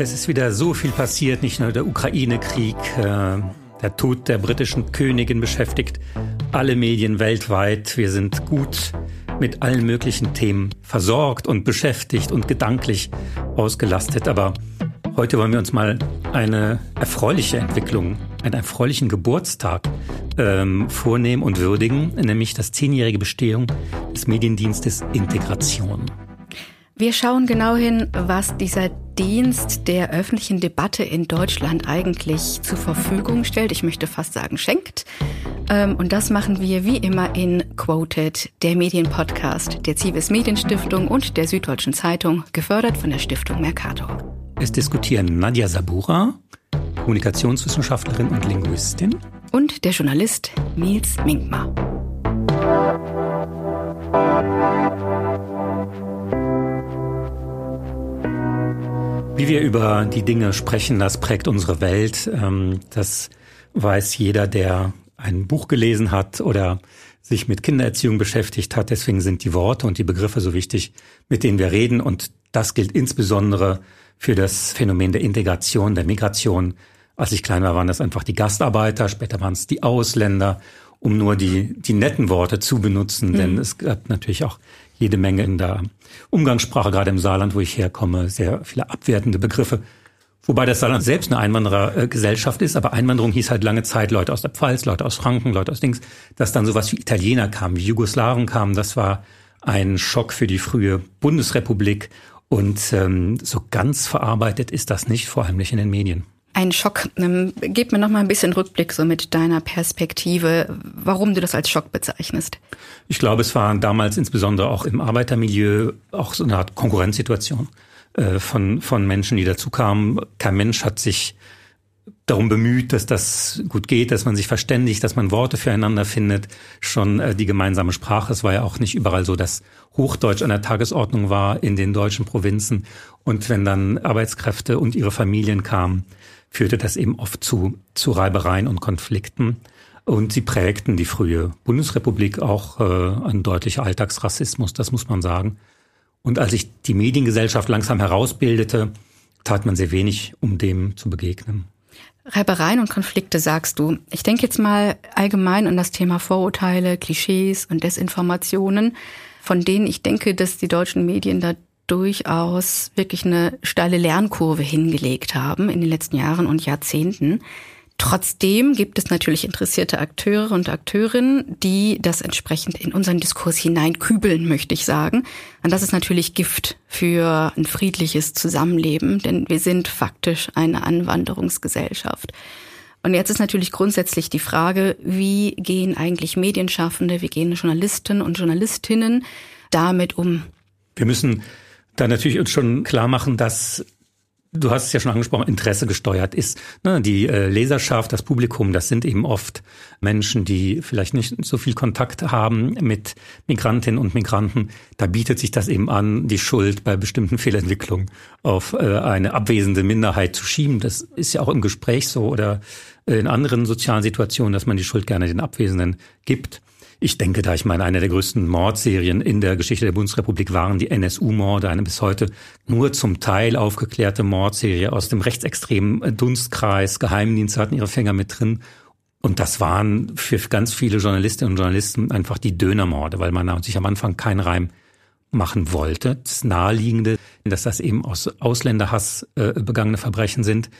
Es ist wieder so viel passiert, nicht nur der Ukraine-Krieg, äh, der Tod der britischen Königin beschäftigt alle Medien weltweit. Wir sind gut mit allen möglichen Themen versorgt und beschäftigt und gedanklich ausgelastet. Aber heute wollen wir uns mal eine erfreuliche Entwicklung, einen erfreulichen Geburtstag ähm, vornehmen und würdigen, nämlich das zehnjährige Bestehung des Mediendienstes Integration. Wir schauen genau hin, was dieser Dienst der öffentlichen Debatte in Deutschland eigentlich zur Verfügung stellt. Ich möchte fast sagen, schenkt. Ähm, und das machen wir wie immer in Quoted, der Medienpodcast der Zivis Medienstiftung und der Süddeutschen Zeitung, gefördert von der Stiftung Mercator. Es diskutieren Nadja Sabura, Kommunikationswissenschaftlerin und Linguistin. Und der Journalist Nils Minkmar. Wie wir über die Dinge sprechen, das prägt unsere Welt. Ähm, das weiß jeder, der ein Buch gelesen hat oder sich mit Kindererziehung beschäftigt hat. Deswegen sind die Worte und die Begriffe so wichtig, mit denen wir reden. Und das gilt insbesondere für das Phänomen der Integration, der Migration. Als ich klein war, waren das einfach die Gastarbeiter, später waren es die Ausländer, um nur die, die netten Worte zu benutzen. Mhm. Denn es gab natürlich auch jede Menge in der Umgangssprache, gerade im Saarland, wo ich herkomme, sehr viele abwertende Begriffe. Wobei das Saarland selbst eine Einwanderergesellschaft ist, aber Einwanderung hieß halt lange Zeit Leute aus der Pfalz, Leute aus Franken, Leute aus Dings, dass dann sowas wie Italiener kamen, wie Jugoslawen kamen, das war ein Schock für die frühe Bundesrepublik und ähm, so ganz verarbeitet ist das nicht, vor allem nicht in den Medien. Ein Schock. Ähm, gib mir noch mal ein bisschen Rückblick so mit deiner Perspektive, warum du das als Schock bezeichnest. Ich glaube, es war damals insbesondere auch im Arbeitermilieu auch so eine Art Konkurrenzsituation äh, von, von Menschen, die dazukamen. Kein Mensch hat sich darum bemüht, dass das gut geht, dass man sich verständigt, dass man Worte füreinander findet. Schon äh, die gemeinsame Sprache. Es war ja auch nicht überall so, dass Hochdeutsch an der Tagesordnung war in den deutschen Provinzen. Und wenn dann Arbeitskräfte und ihre Familien kamen, führte das eben oft zu, zu Reibereien und Konflikten. Und sie prägten die frühe Bundesrepublik auch äh, ein deutlicher Alltagsrassismus, das muss man sagen. Und als sich die Mediengesellschaft langsam herausbildete, tat man sehr wenig, um dem zu begegnen. Reibereien und Konflikte sagst du. Ich denke jetzt mal allgemein an das Thema Vorurteile, Klischees und Desinformationen, von denen ich denke, dass die deutschen Medien da durchaus wirklich eine steile Lernkurve hingelegt haben in den letzten Jahren und Jahrzehnten. Trotzdem gibt es natürlich interessierte Akteure und Akteurinnen, die das entsprechend in unseren Diskurs hineinkübeln, möchte ich sagen. Und das ist natürlich Gift für ein friedliches Zusammenleben, denn wir sind faktisch eine Anwanderungsgesellschaft. Und jetzt ist natürlich grundsätzlich die Frage, wie gehen eigentlich Medienschaffende, wie gehen Journalisten und Journalistinnen damit um? Wir müssen da natürlich uns schon klar machen, dass Du hast es ja schon angesprochen, Interesse gesteuert ist. Ne, die äh, Leserschaft, das Publikum, das sind eben oft Menschen, die vielleicht nicht so viel Kontakt haben mit Migrantinnen und Migranten. Da bietet sich das eben an, die Schuld bei bestimmten Fehlentwicklungen auf äh, eine abwesende Minderheit zu schieben. Das ist ja auch im Gespräch so oder in anderen sozialen Situationen, dass man die Schuld gerne den Abwesenden gibt. Ich denke da, ich meine, eine der größten Mordserien in der Geschichte der Bundesrepublik waren die NSU-Morde, eine bis heute nur zum Teil aufgeklärte Mordserie aus dem rechtsextremen Dunstkreis. Geheimdienste hatten ihre Finger mit drin. Und das waren für ganz viele Journalistinnen und Journalisten einfach die Dönermorde, weil man sich am Anfang keinen Reim machen wollte. Das Naheliegende, dass das eben aus Ausländerhass äh, begangene Verbrechen sind.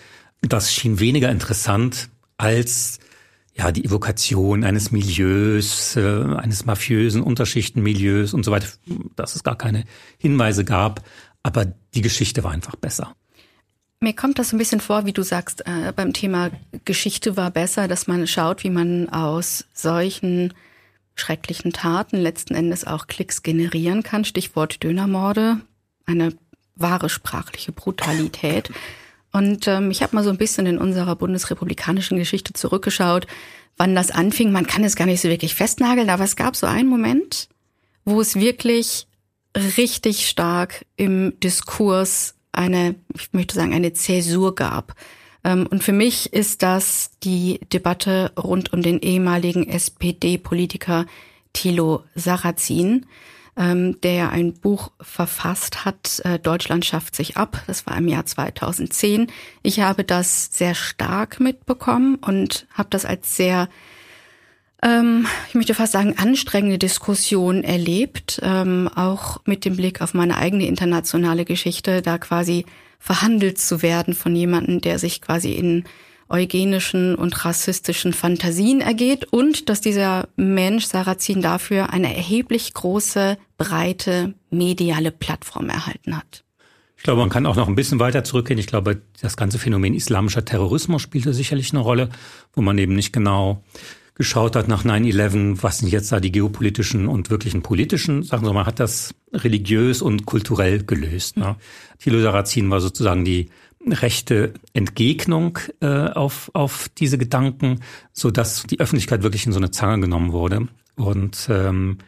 Das schien weniger interessant als ja, die Evokation eines Milieus, äh, eines mafiösen Unterschichtenmilieus und so weiter, dass es gar keine Hinweise gab. Aber die Geschichte war einfach besser. Mir kommt das ein bisschen vor, wie du sagst, äh, beim Thema Geschichte war besser, dass man schaut, wie man aus solchen schrecklichen Taten letzten Endes auch Klicks generieren kann. Stichwort Dönermorde, eine wahre sprachliche Brutalität. Und ähm, ich habe mal so ein bisschen in unserer bundesrepublikanischen Geschichte zurückgeschaut, wann das anfing. Man kann es gar nicht so wirklich festnageln, aber es gab so einen Moment, wo es wirklich richtig stark im Diskurs eine, ich möchte sagen, eine Zäsur gab. Ähm, und für mich ist das die Debatte rund um den ehemaligen SPD-Politiker Thilo Sarrazin. Ähm, der ein Buch verfasst hat, äh, Deutschland schafft sich ab. Das war im Jahr 2010. Ich habe das sehr stark mitbekommen und habe das als sehr ähm, ich möchte fast sagen, anstrengende Diskussion erlebt, ähm, auch mit dem Blick auf meine eigene internationale Geschichte, da quasi verhandelt zu werden von jemandem, der sich quasi in eugenischen und rassistischen Fantasien ergeht und dass dieser Mensch, Sarrazin, dafür eine erheblich große, breite mediale Plattform erhalten hat. Ich glaube, man kann auch noch ein bisschen weiter zurückgehen. Ich glaube, das ganze Phänomen islamischer Terrorismus spielte sicherlich eine Rolle, wo man eben nicht genau geschaut hat nach 9-11, was sind jetzt da die geopolitischen und wirklichen politischen Sachen, sondern man hat das religiös und kulturell gelöst. Ne? Thilo Sarrazin war sozusagen die rechte Entgegnung äh, auf, auf diese Gedanken, so dass die Öffentlichkeit wirklich in so eine Zange genommen wurde. Und ähm,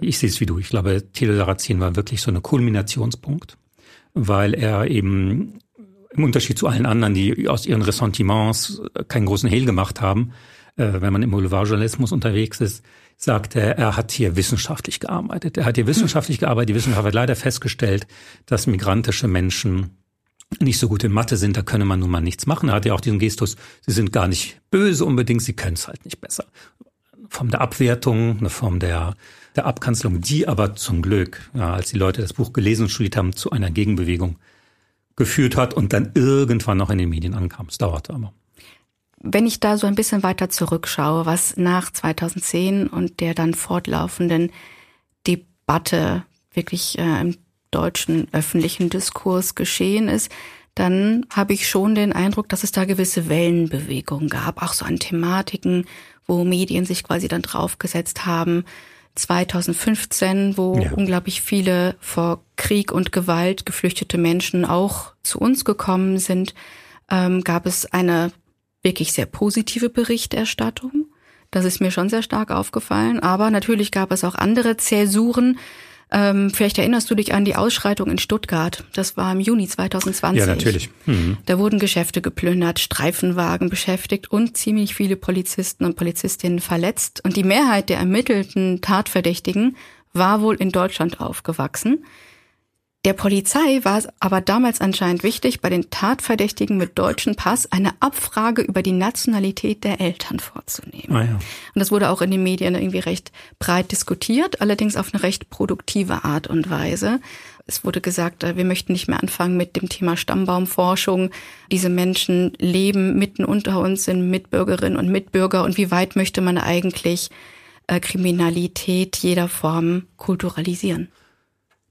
ich sehe es wie du. Ich glaube, Thilo Sarrazin war wirklich so eine Kulminationspunkt, weil er eben im Unterschied zu allen anderen, die aus ihren Ressentiments keinen großen Hehl gemacht haben, äh, wenn man im Boulevardjournalismus unterwegs ist, sagt er, er hat hier wissenschaftlich gearbeitet. Er hat hier wissenschaftlich gearbeitet. Die Wissenschaft hat leider festgestellt, dass migrantische Menschen nicht so gut in Mathe sind, da könne man nun mal nichts machen. Er hat ja auch diesen Gestus, sie sind gar nicht böse unbedingt, sie können es halt nicht besser. Eine Form der Abwertung, eine Form der, der Abkanzelung, die aber zum Glück, ja, als die Leute das Buch gelesen und studiert haben, zu einer Gegenbewegung geführt hat und dann irgendwann noch in den Medien ankam. Es dauerte aber. Wenn ich da so ein bisschen weiter zurückschaue, was nach 2010 und der dann fortlaufenden Debatte wirklich äh, im deutschen öffentlichen Diskurs geschehen ist, dann habe ich schon den Eindruck, dass es da gewisse Wellenbewegungen gab, auch so an Thematiken, wo Medien sich quasi dann draufgesetzt haben. 2015, wo ja. unglaublich viele vor Krieg und Gewalt geflüchtete Menschen auch zu uns gekommen sind, ähm, gab es eine wirklich sehr positive Berichterstattung. Das ist mir schon sehr stark aufgefallen. Aber natürlich gab es auch andere Zäsuren. Ähm, vielleicht erinnerst du dich an die Ausschreitung in Stuttgart. Das war im Juni 2020. Ja, natürlich. Mhm. Da wurden Geschäfte geplündert, Streifenwagen beschäftigt und ziemlich viele Polizisten und Polizistinnen verletzt. Und die Mehrheit der ermittelten Tatverdächtigen war wohl in Deutschland aufgewachsen. Der Polizei war es aber damals anscheinend wichtig, bei den Tatverdächtigen mit deutschem Pass eine Abfrage über die Nationalität der Eltern vorzunehmen. Ah ja. Und das wurde auch in den Medien irgendwie recht breit diskutiert, allerdings auf eine recht produktive Art und Weise. Es wurde gesagt, äh, wir möchten nicht mehr anfangen mit dem Thema Stammbaumforschung. Diese Menschen leben mitten unter uns, sind Mitbürgerinnen und Mitbürger. Und wie weit möchte man eigentlich äh, Kriminalität jeder Form kulturalisieren?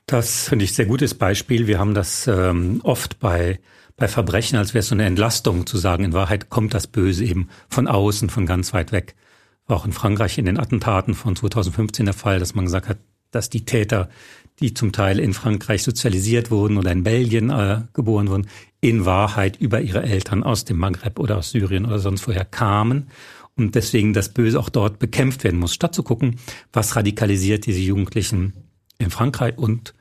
Das finde ich sehr gutes Beispiel. Wir haben das ähm, oft bei bei Verbrechen, als wäre es so eine Entlastung zu sagen, in Wahrheit kommt das Böse eben von außen, von ganz weit weg. War auch in Frankreich in den Attentaten von 2015 der Fall, dass man gesagt hat, dass die Täter, die zum Teil in Frankreich sozialisiert wurden oder in Belgien äh, geboren wurden, in Wahrheit über ihre Eltern aus dem Maghreb oder aus Syrien oder sonst woher kamen und deswegen das Böse auch dort bekämpft werden muss, statt zu gucken, was radikalisiert diese Jugendlichen in Frankreich und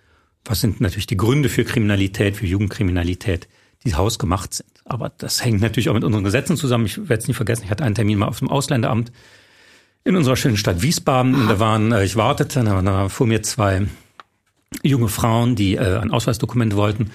was sind natürlich die Gründe für Kriminalität, für Jugendkriminalität, die hausgemacht sind. Aber das hängt natürlich auch mit unseren Gesetzen zusammen. Ich werde es nie vergessen, ich hatte einen Termin mal auf dem Ausländeramt in unserer schönen Stadt Wiesbaden. Und da waren, äh, ich wartete, da waren vor mir zwei junge Frauen, die äh, ein Ausweisdokument wollten.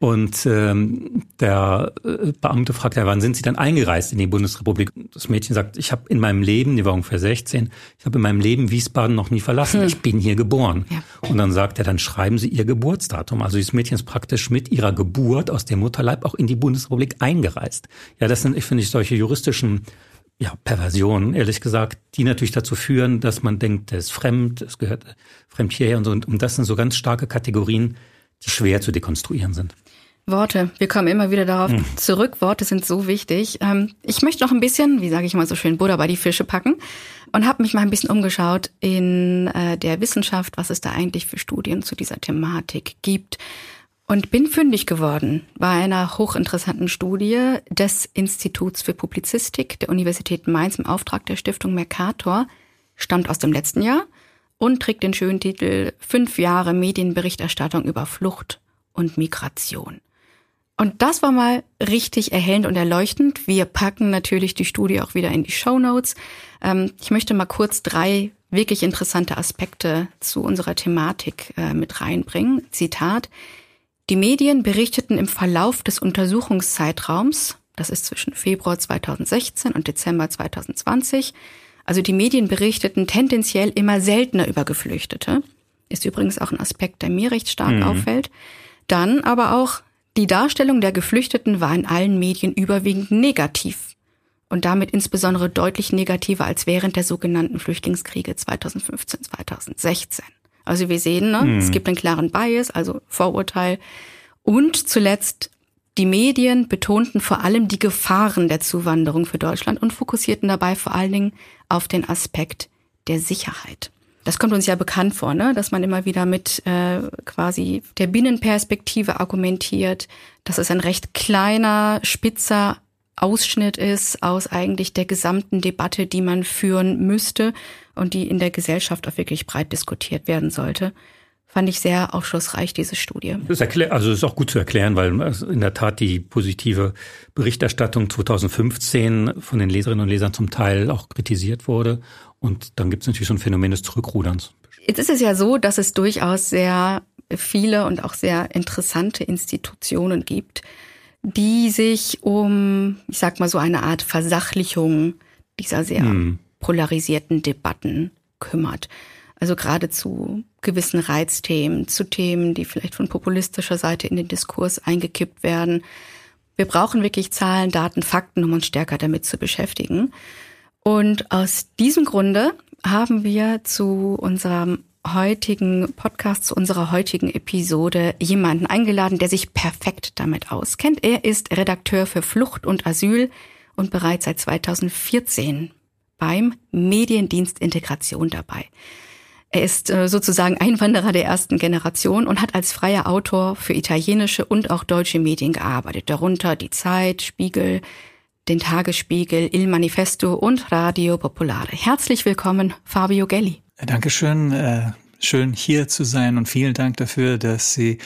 Und ähm, der äh, Beamte fragt ja, wann sind Sie dann eingereist in die Bundesrepublik? Das Mädchen sagt, ich habe in meinem Leben, die war ungefähr 16, ich habe in meinem Leben Wiesbaden noch nie verlassen. Hm. Ich bin hier geboren. Ja. Und dann sagt er, dann schreiben Sie Ihr Geburtsdatum. Also dieses Mädchen ist praktisch mit ihrer Geburt aus dem Mutterleib auch in die Bundesrepublik eingereist. Ja, das sind, ich finde ich, solche juristischen ja, Perversionen, ehrlich gesagt, die natürlich dazu führen, dass man denkt, der ist fremd, es gehört fremd hierher und so. Und das sind so ganz starke Kategorien, die schwer zu dekonstruieren sind. Worte. Wir kommen immer wieder darauf hm. zurück. Worte sind so wichtig. Ähm, ich möchte noch ein bisschen, wie sage ich mal so schön, Buddha bei die Fische packen und habe mich mal ein bisschen umgeschaut in äh, der Wissenschaft, was es da eigentlich für Studien zu dieser Thematik gibt. Und bin fündig geworden bei einer hochinteressanten Studie des Instituts für Publizistik der Universität Mainz im Auftrag der Stiftung Mercator, stammt aus dem letzten Jahr und trägt den schönen Titel Fünf Jahre Medienberichterstattung über Flucht und Migration. Und das war mal richtig erhellend und erleuchtend. Wir packen natürlich die Studie auch wieder in die Show Notes. Ähm, ich möchte mal kurz drei wirklich interessante Aspekte zu unserer Thematik äh, mit reinbringen. Zitat. Die Medien berichteten im Verlauf des Untersuchungszeitraums, das ist zwischen Februar 2016 und Dezember 2020, also die Medien berichteten tendenziell immer seltener über Geflüchtete. Ist übrigens auch ein Aspekt, der mir recht stark mhm. auffällt. Dann aber auch, die Darstellung der Geflüchteten war in allen Medien überwiegend negativ und damit insbesondere deutlich negativer als während der sogenannten Flüchtlingskriege 2015, 2016. Also wir sehen, ne, mhm. es gibt einen klaren Bias, also Vorurteil. Und zuletzt, die Medien betonten vor allem die Gefahren der Zuwanderung für Deutschland und fokussierten dabei vor allen Dingen auf den Aspekt der Sicherheit. Das kommt uns ja bekannt vor, ne? dass man immer wieder mit äh, quasi der Binnenperspektive argumentiert, dass es ein recht kleiner, spitzer Ausschnitt ist aus eigentlich der gesamten Debatte, die man führen müsste und die in der Gesellschaft auch wirklich breit diskutiert werden sollte. Fand ich sehr aufschlussreich, diese Studie. Das ist also ist auch gut zu erklären, weil in der Tat die positive Berichterstattung 2015 von den Leserinnen und Lesern zum Teil auch kritisiert wurde. Und dann gibt es natürlich so ein Phänomen des Zurückruderns. Jetzt ist es ja so, dass es durchaus sehr viele und auch sehr interessante Institutionen gibt, die sich um, ich sag mal so eine Art Versachlichung dieser sehr hm. polarisierten Debatten kümmert. Also gerade zu gewissen Reizthemen, zu Themen, die vielleicht von populistischer Seite in den Diskurs eingekippt werden. Wir brauchen wirklich Zahlen, Daten, Fakten, um uns stärker damit zu beschäftigen. Und aus diesem Grunde haben wir zu unserem heutigen Podcast, zu unserer heutigen Episode jemanden eingeladen, der sich perfekt damit auskennt. Er ist Redakteur für Flucht und Asyl und bereits seit 2014 beim Mediendienst Integration dabei. Er ist äh, sozusagen Einwanderer der ersten Generation und hat als freier Autor für italienische und auch deutsche Medien gearbeitet, darunter die Zeit, Spiegel, den Tagesspiegel, Il Manifesto und Radio Popolare. Herzlich willkommen, Fabio Gelli. Dankeschön. Äh, schön hier zu sein und vielen Dank dafür, dass Sie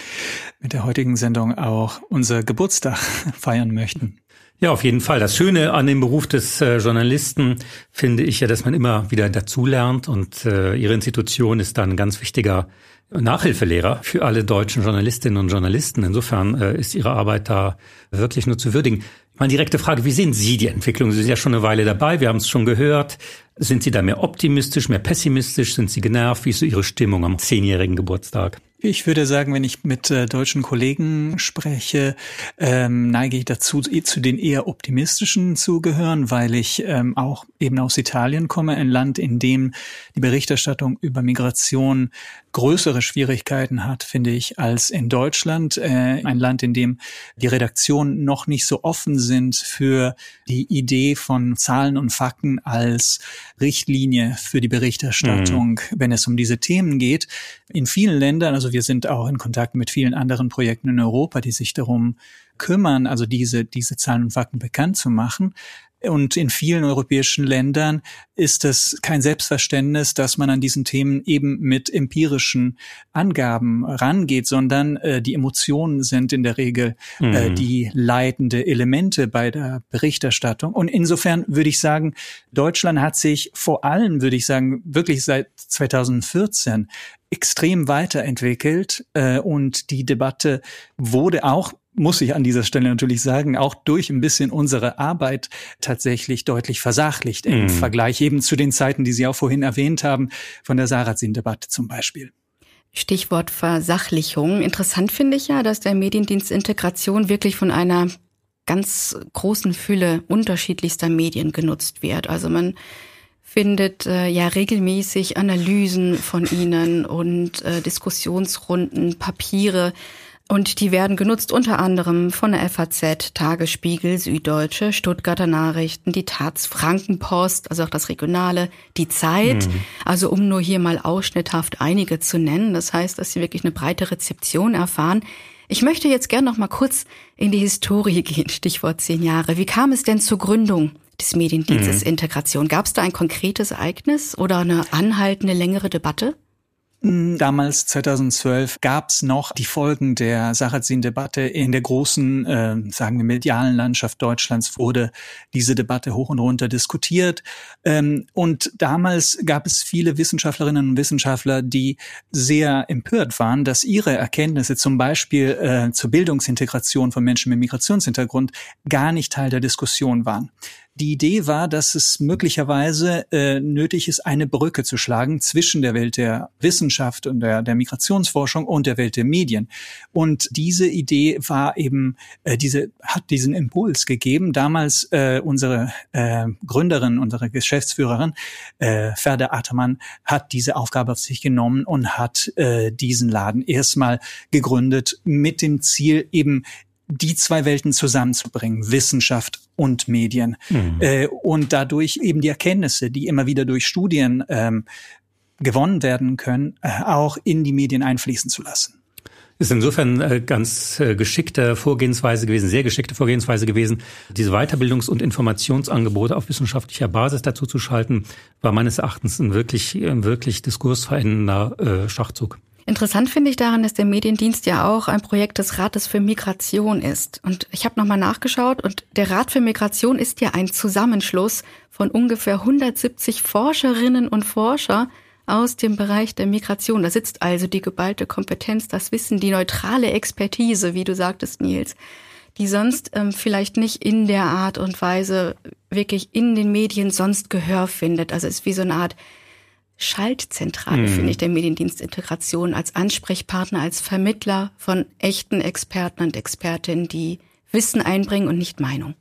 mit der heutigen Sendung auch unser Geburtstag feiern möchten. Ja, auf jeden Fall. Das Schöne an dem Beruf des äh, Journalisten finde ich ja, dass man immer wieder dazulernt und äh, Ihre Institution ist da ein ganz wichtiger Nachhilfelehrer für alle deutschen Journalistinnen und Journalisten. Insofern äh, ist Ihre Arbeit da wirklich nur zu würdigen. Meine direkte Frage, wie sehen Sie die Entwicklung? Sie sind ja schon eine Weile dabei, wir haben es schon gehört. Sind Sie da mehr optimistisch, mehr pessimistisch? Sind Sie genervt? Wie ist so Ihre Stimmung am zehnjährigen Geburtstag? Ich würde sagen, wenn ich mit äh, deutschen Kollegen spreche, ähm, neige ich dazu, zu den eher optimistischen zu gehören, weil ich ähm, auch eben aus Italien komme, ein Land, in dem die Berichterstattung über Migration größere Schwierigkeiten hat, finde ich, als in Deutschland. Äh, ein Land, in dem die Redaktionen noch nicht so offen sind für die Idee von Zahlen und Fakten als Richtlinie für die Berichterstattung, mhm. wenn es um diese Themen geht. In vielen Ländern, also wir sind auch in Kontakt mit vielen anderen Projekten in Europa, die sich darum kümmern, also diese, diese Zahlen und Fakten bekannt zu machen. Und in vielen europäischen Ländern ist es kein Selbstverständnis, dass man an diesen Themen eben mit empirischen Angaben rangeht, sondern äh, die Emotionen sind in der Regel äh, mhm. äh, die leitende Elemente bei der Berichterstattung. Und insofern würde ich sagen, Deutschland hat sich vor allem, würde ich sagen, wirklich seit 2014 extrem weiterentwickelt äh, und die Debatte wurde auch muss ich an dieser Stelle natürlich sagen, auch durch ein bisschen unsere Arbeit tatsächlich deutlich versachlicht im mm. Vergleich eben zu den Zeiten, die Sie auch vorhin erwähnt haben, von der Sarrazin-Debatte zum Beispiel. Stichwort Versachlichung. Interessant finde ich ja, dass der Mediendienst Integration wirklich von einer ganz großen Fülle unterschiedlichster Medien genutzt wird. Also man findet äh, ja regelmäßig Analysen von ihnen und äh, Diskussionsrunden, Papiere und die werden genutzt unter anderem von der FAZ, Tagesspiegel, Süddeutsche, Stuttgarter Nachrichten, die Taz, Frankenpost, also auch das Regionale, die Zeit. Mhm. Also um nur hier mal ausschnitthaft einige zu nennen. Das heißt, dass sie wirklich eine breite Rezeption erfahren. Ich möchte jetzt gern noch mal kurz in die Historie gehen, Stichwort zehn Jahre. Wie kam es denn zur Gründung des Mediendienstes mhm. Integration? Gab es da ein konkretes Ereignis oder eine anhaltende längere Debatte? Hm, damals, 2012, gab es noch die Folgen der Sarrazin-Debatte. In der großen, äh, sagen wir, medialen Landschaft Deutschlands wurde diese Debatte hoch und runter diskutiert. Ähm, und damals gab es viele Wissenschaftlerinnen und Wissenschaftler, die sehr empört waren, dass ihre Erkenntnisse zum Beispiel äh, zur Bildungsintegration von Menschen mit Migrationshintergrund gar nicht Teil der Diskussion waren. Die Idee war, dass es möglicherweise äh, nötig ist, eine Brücke zu schlagen zwischen der Welt der Wissenschaft und der, der Migrationsforschung und der Welt der Medien. Und diese Idee war eben, äh, diese hat diesen Impuls gegeben. Damals äh, unsere äh, Gründerin, unsere Geschäftsführerin äh, Ferda Ataman hat diese Aufgabe auf sich genommen und hat äh, diesen Laden erstmal gegründet mit dem Ziel eben die zwei Welten zusammenzubringen, Wissenschaft und Medien. Mhm. Äh, und dadurch eben die Erkenntnisse, die immer wieder durch Studien ähm, gewonnen werden können, äh, auch in die Medien einfließen zu lassen. Ist insofern äh, ganz äh, geschickte Vorgehensweise gewesen, sehr geschickte Vorgehensweise gewesen, diese Weiterbildungs- und Informationsangebote auf wissenschaftlicher Basis dazu zu schalten, war meines Erachtens ein wirklich, ein wirklich diskursverändernder äh, Schachzug. Interessant finde ich daran, dass der Mediendienst ja auch ein Projekt des Rates für Migration ist. Und ich habe nochmal nachgeschaut und der Rat für Migration ist ja ein Zusammenschluss von ungefähr 170 Forscherinnen und Forscher aus dem Bereich der Migration. Da sitzt also die geballte Kompetenz, das Wissen, die neutrale Expertise, wie du sagtest, Nils, die sonst ähm, vielleicht nicht in der Art und Weise wirklich in den Medien sonst Gehör findet. Also ist wie so eine Art Schaltzentrale, mhm. finde ich, der Mediendienstintegration als Ansprechpartner, als Vermittler von echten Experten und Expertinnen, die Wissen einbringen und nicht Meinung.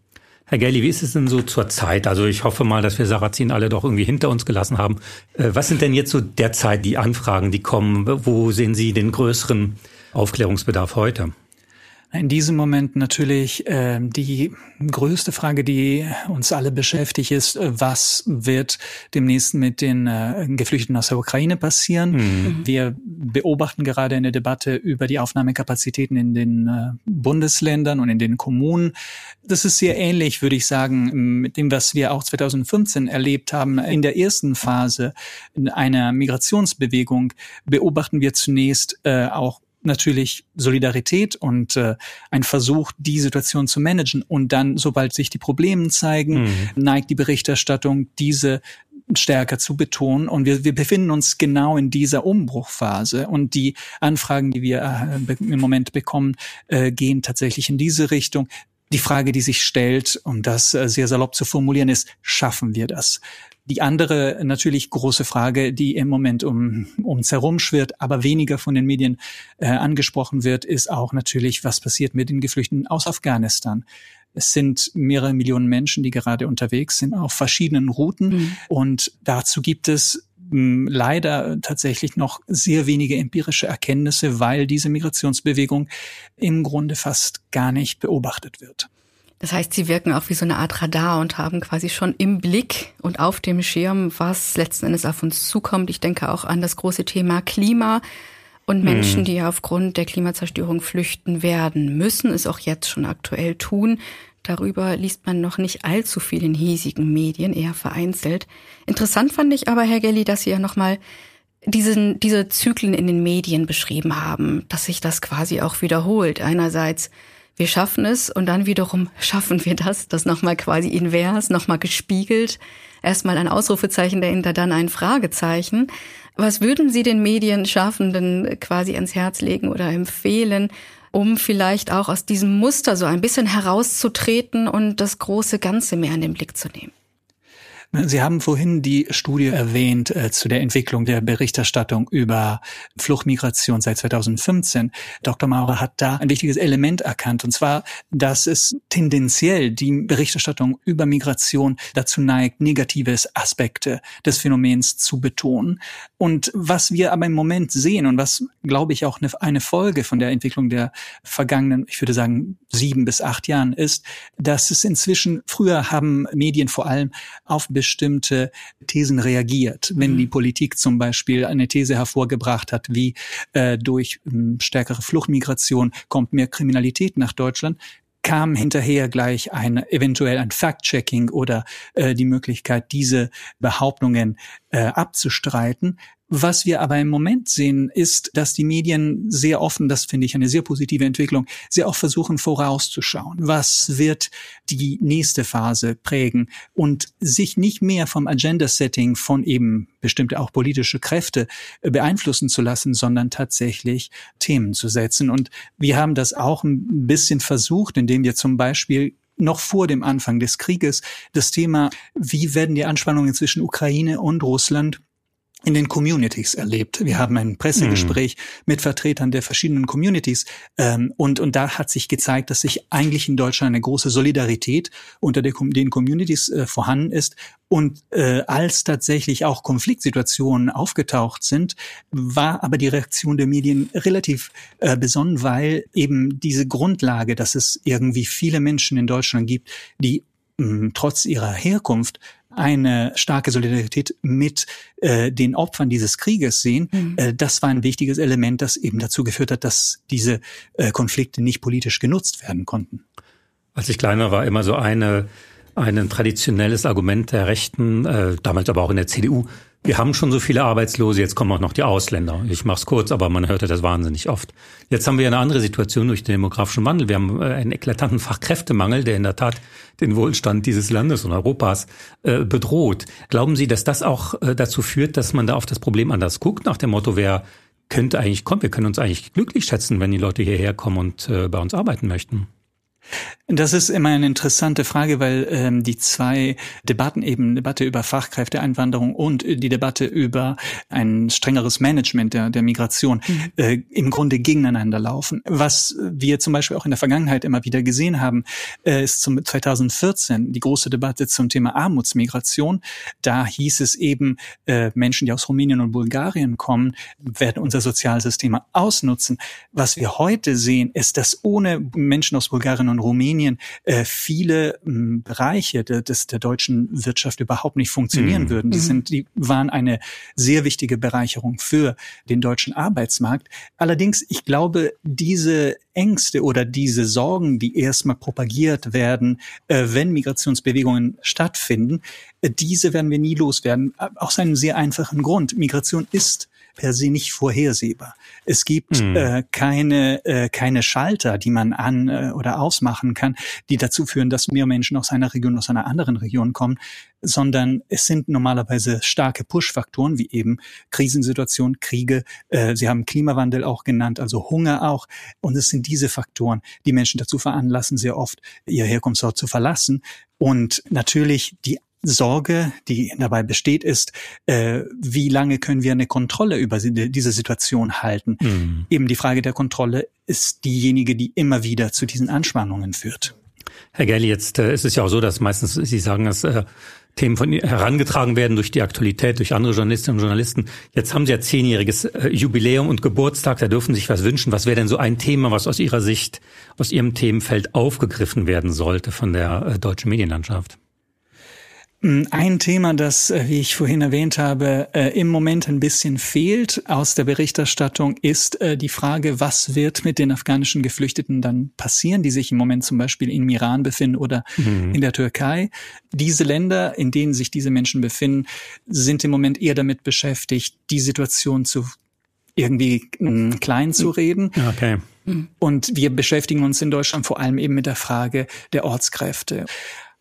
Herr Gelli, wie ist es denn so zur Zeit? Also ich hoffe mal, dass wir Sarrazin alle doch irgendwie hinter uns gelassen haben. Äh, was sind denn jetzt so derzeit die Anfragen, die kommen? Wo sehen Sie den größeren Aufklärungsbedarf heute? In diesem Moment natürlich äh, die größte Frage, die uns alle beschäftigt, ist, äh, was wird demnächst mit den äh, Geflüchteten aus der Ukraine passieren? Mhm. Wir beobachten gerade eine Debatte über die Aufnahmekapazitäten in den äh, Bundesländern und in den Kommunen. Das ist sehr ähnlich, würde ich sagen, mit dem, was wir auch 2015 erlebt haben. In der ersten Phase einer Migrationsbewegung beobachten wir zunächst äh, auch natürlich Solidarität und äh, ein Versuch, die Situation zu managen. Und dann, sobald sich die Probleme zeigen, mhm. neigt die Berichterstattung, diese stärker zu betonen. Und wir, wir befinden uns genau in dieser Umbruchphase. Und die Anfragen, die wir äh, im Moment bekommen, äh, gehen tatsächlich in diese Richtung. Die Frage, die sich stellt, um das äh, sehr salopp zu formulieren, ist, schaffen wir das? Die andere natürlich große Frage, die im Moment um uns herum schwirrt, aber weniger von den Medien äh, angesprochen wird, ist auch natürlich, was passiert mit den Geflüchteten aus Afghanistan. Es sind mehrere Millionen Menschen, die gerade unterwegs sind auf verschiedenen Routen. Mhm. Und dazu gibt es hm, leider tatsächlich noch sehr wenige empirische Erkenntnisse, weil diese Migrationsbewegung im Grunde fast gar nicht beobachtet wird. Das heißt, sie wirken auch wie so eine Art Radar und haben quasi schon im Blick und auf dem Schirm, was letzten Endes auf uns zukommt. Ich denke auch an das große Thema Klima und Menschen, mhm. die aufgrund der Klimazerstörung flüchten werden, müssen es auch jetzt schon aktuell tun. Darüber liest man noch nicht allzu viel in hiesigen Medien, eher vereinzelt. Interessant fand ich aber, Herr Gelli, dass Sie ja nochmal diesen, diese Zyklen in den Medien beschrieben haben, dass sich das quasi auch wiederholt. Einerseits wir schaffen es und dann wiederum schaffen wir das, das nochmal quasi invers, nochmal gespiegelt. Erstmal ein Ausrufezeichen dahinter, dann ein Fragezeichen. Was würden Sie den Medienschaffenden quasi ans Herz legen oder empfehlen, um vielleicht auch aus diesem Muster so ein bisschen herauszutreten und das große Ganze mehr in den Blick zu nehmen? Sie haben vorhin die Studie erwähnt äh, zu der Entwicklung der Berichterstattung über Fluchtmigration seit 2015. Dr. Maurer hat da ein wichtiges Element erkannt, und zwar, dass es tendenziell die Berichterstattung über Migration dazu neigt, negative Aspekte des Phänomens zu betonen. Und was wir aber im Moment sehen und was, glaube ich, auch eine Folge von der Entwicklung der vergangenen, ich würde sagen, sieben bis acht Jahren ist, dass es inzwischen, früher haben Medien vor allem auf bestimmte Thesen reagiert. Wenn mhm. die Politik zum Beispiel eine These hervorgebracht hat, wie äh, durch äh, stärkere Fluchtmigration kommt mehr Kriminalität nach Deutschland, kam hinterher gleich ein eventuell ein Fact-Checking oder äh, die Möglichkeit, diese Behauptungen äh, abzustreiten. Was wir aber im Moment sehen, ist, dass die Medien sehr offen, das finde ich eine sehr positive Entwicklung, sehr auch versuchen vorauszuschauen. Was wird die nächste Phase prägen und sich nicht mehr vom Agenda-Setting von eben bestimmte auch politische Kräfte äh, beeinflussen zu lassen, sondern tatsächlich Themen zu setzen. Und wir haben das auch ein bisschen versucht, indem wir zum Beispiel noch vor dem Anfang des Krieges das Thema, wie werden die Anspannungen zwischen Ukraine und Russland in den Communities erlebt. Wir haben ein Pressegespräch mhm. mit Vertretern der verschiedenen Communities ähm, und und da hat sich gezeigt, dass sich eigentlich in Deutschland eine große Solidarität unter der, den Communities äh, vorhanden ist und äh, als tatsächlich auch Konfliktsituationen aufgetaucht sind, war aber die Reaktion der Medien relativ äh, besonnen, weil eben diese Grundlage, dass es irgendwie viele Menschen in Deutschland gibt, die mh, trotz ihrer Herkunft eine starke Solidarität mit äh, den Opfern dieses Krieges sehen. Mhm. Äh, das war ein wichtiges Element, das eben dazu geführt hat, dass diese äh, Konflikte nicht politisch genutzt werden konnten. Als ich kleiner war, immer so eine ein traditionelles Argument der Rechten, äh, damals aber auch in der CDU, wir haben schon so viele Arbeitslose, jetzt kommen auch noch die Ausländer. Ich mache es kurz, aber man hörte das wahnsinnig oft. Jetzt haben wir eine andere Situation durch den demografischen Wandel. Wir haben äh, einen eklatanten Fachkräftemangel, der in der Tat den Wohlstand dieses Landes und Europas äh, bedroht. Glauben Sie, dass das auch äh, dazu führt, dass man da auf das Problem anders guckt, nach dem Motto, wer könnte eigentlich kommen, wir können uns eigentlich glücklich schätzen, wenn die Leute hierher kommen und äh, bei uns arbeiten möchten? Das ist immer eine interessante Frage, weil ähm, die zwei Debatten eben Debatte über Fachkräfteeinwanderung und die Debatte über ein strengeres Management der, der Migration mhm. äh, im Grunde gegeneinander laufen. Was wir zum Beispiel auch in der Vergangenheit immer wieder gesehen haben, äh, ist zum 2014 die große Debatte zum Thema Armutsmigration. Da hieß es eben, äh, Menschen, die aus Rumänien und Bulgarien kommen, werden unser Sozialsystem ausnutzen. Was wir heute sehen, ist, dass ohne Menschen aus Bulgarien und Rumänien äh, viele mh, hm, Bereiche de, des, der deutschen Wirtschaft überhaupt nicht funktionieren mhm. würden. Die mhm. sind, die waren eine sehr wichtige Bereicherung für den deutschen Arbeitsmarkt. Allerdings, ich glaube, diese Ängste oder diese Sorgen, die erstmal propagiert werden, äh, wenn Migrationsbewegungen stattfinden, äh, diese werden wir nie loswerden. Aus einem sehr einfachen Grund. Migration ist per se nicht vorhersehbar. Es gibt mhm. äh, keine, äh, keine Schalter, die man an äh, oder ausmachen kann, die dazu führen, dass mehr Menschen aus einer Region, aus einer anderen Region kommen, sondern es sind normalerweise starke Push-Faktoren, wie eben Krisensituationen, Kriege, äh, Sie haben Klimawandel auch genannt, also Hunger auch. Und es sind diese Faktoren, die Menschen dazu veranlassen, sehr oft ihr Herkunftsort zu verlassen. Und natürlich die Sorge, die dabei besteht, ist, äh, wie lange können wir eine Kontrolle über diese Situation halten? Mhm. Eben die Frage der Kontrolle ist diejenige, die immer wieder zu diesen Anspannungen führt. Herr Gelli, jetzt äh, ist es ja auch so, dass meistens Sie sagen, dass äh, Themen von herangetragen werden durch die Aktualität, durch andere Journalistinnen und Journalisten. Jetzt haben Sie ja zehnjähriges äh, Jubiläum und Geburtstag, da dürfen Sie sich was wünschen. Was wäre denn so ein Thema, was aus Ihrer Sicht, aus Ihrem Themenfeld aufgegriffen werden sollte von der äh, deutschen Medienlandschaft? Hm, ein Thema, das, äh, wie ich vorhin erwähnt habe, äh, im Moment ein bisschen fehlt aus der Berichterstattung, ist äh, die Frage, was wird mit den afghanischen Geflüchteten dann passieren, die sich im Moment zum Beispiel im Iran befinden oder mhm. in der Türkei. Diese Länder, in denen sich diese Menschen befinden, sind im Moment eher damit beschäftigt, die Situation zu irgendwie hm, klein zu reden. Okay. Und wir beschäftigen uns in Deutschland vor allem eben mit der Frage der Ortskräfte.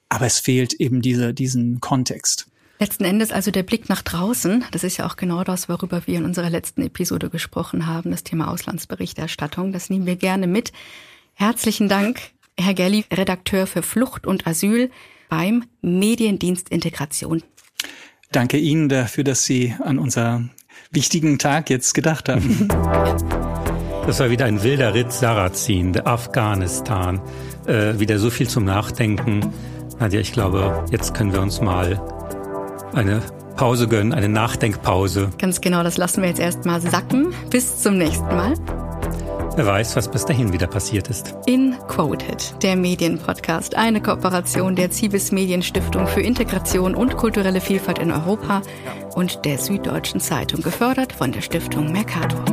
Aber es fehlt eben diese, diesen Kontext. Letzten Endes also der Blick nach draußen, das ist ja auch genau das, worüber wir in unserer letzten Episode gesprochen haben, das Thema Auslandsberichterstattung. Das nehmen wir gerne mit. Herzlichen Dank, Herr Gelli, Redakteur für Flucht und Asyl beim Mediendienst Integration. Danke Ihnen dafür, dass Sie an unser wichtigen Tag jetzt gedacht haben. Das war wieder ein wilder Ritt Sarazin, Afghanistan. Äh, wieder so viel zum Nachdenken. Nadja, ich glaube, jetzt können wir uns mal eine Pause gönnen, eine Nachdenkpause. Ganz genau, das lassen wir jetzt erstmal sacken. Bis zum nächsten Mal. Wer weiß, was bis dahin wieder passiert ist. In Quoted, der Medienpodcast, eine Kooperation der Cibis Medienstiftung für Integration und kulturelle Vielfalt in Europa und der Süddeutschen Zeitung, gefördert von der Stiftung Mercator.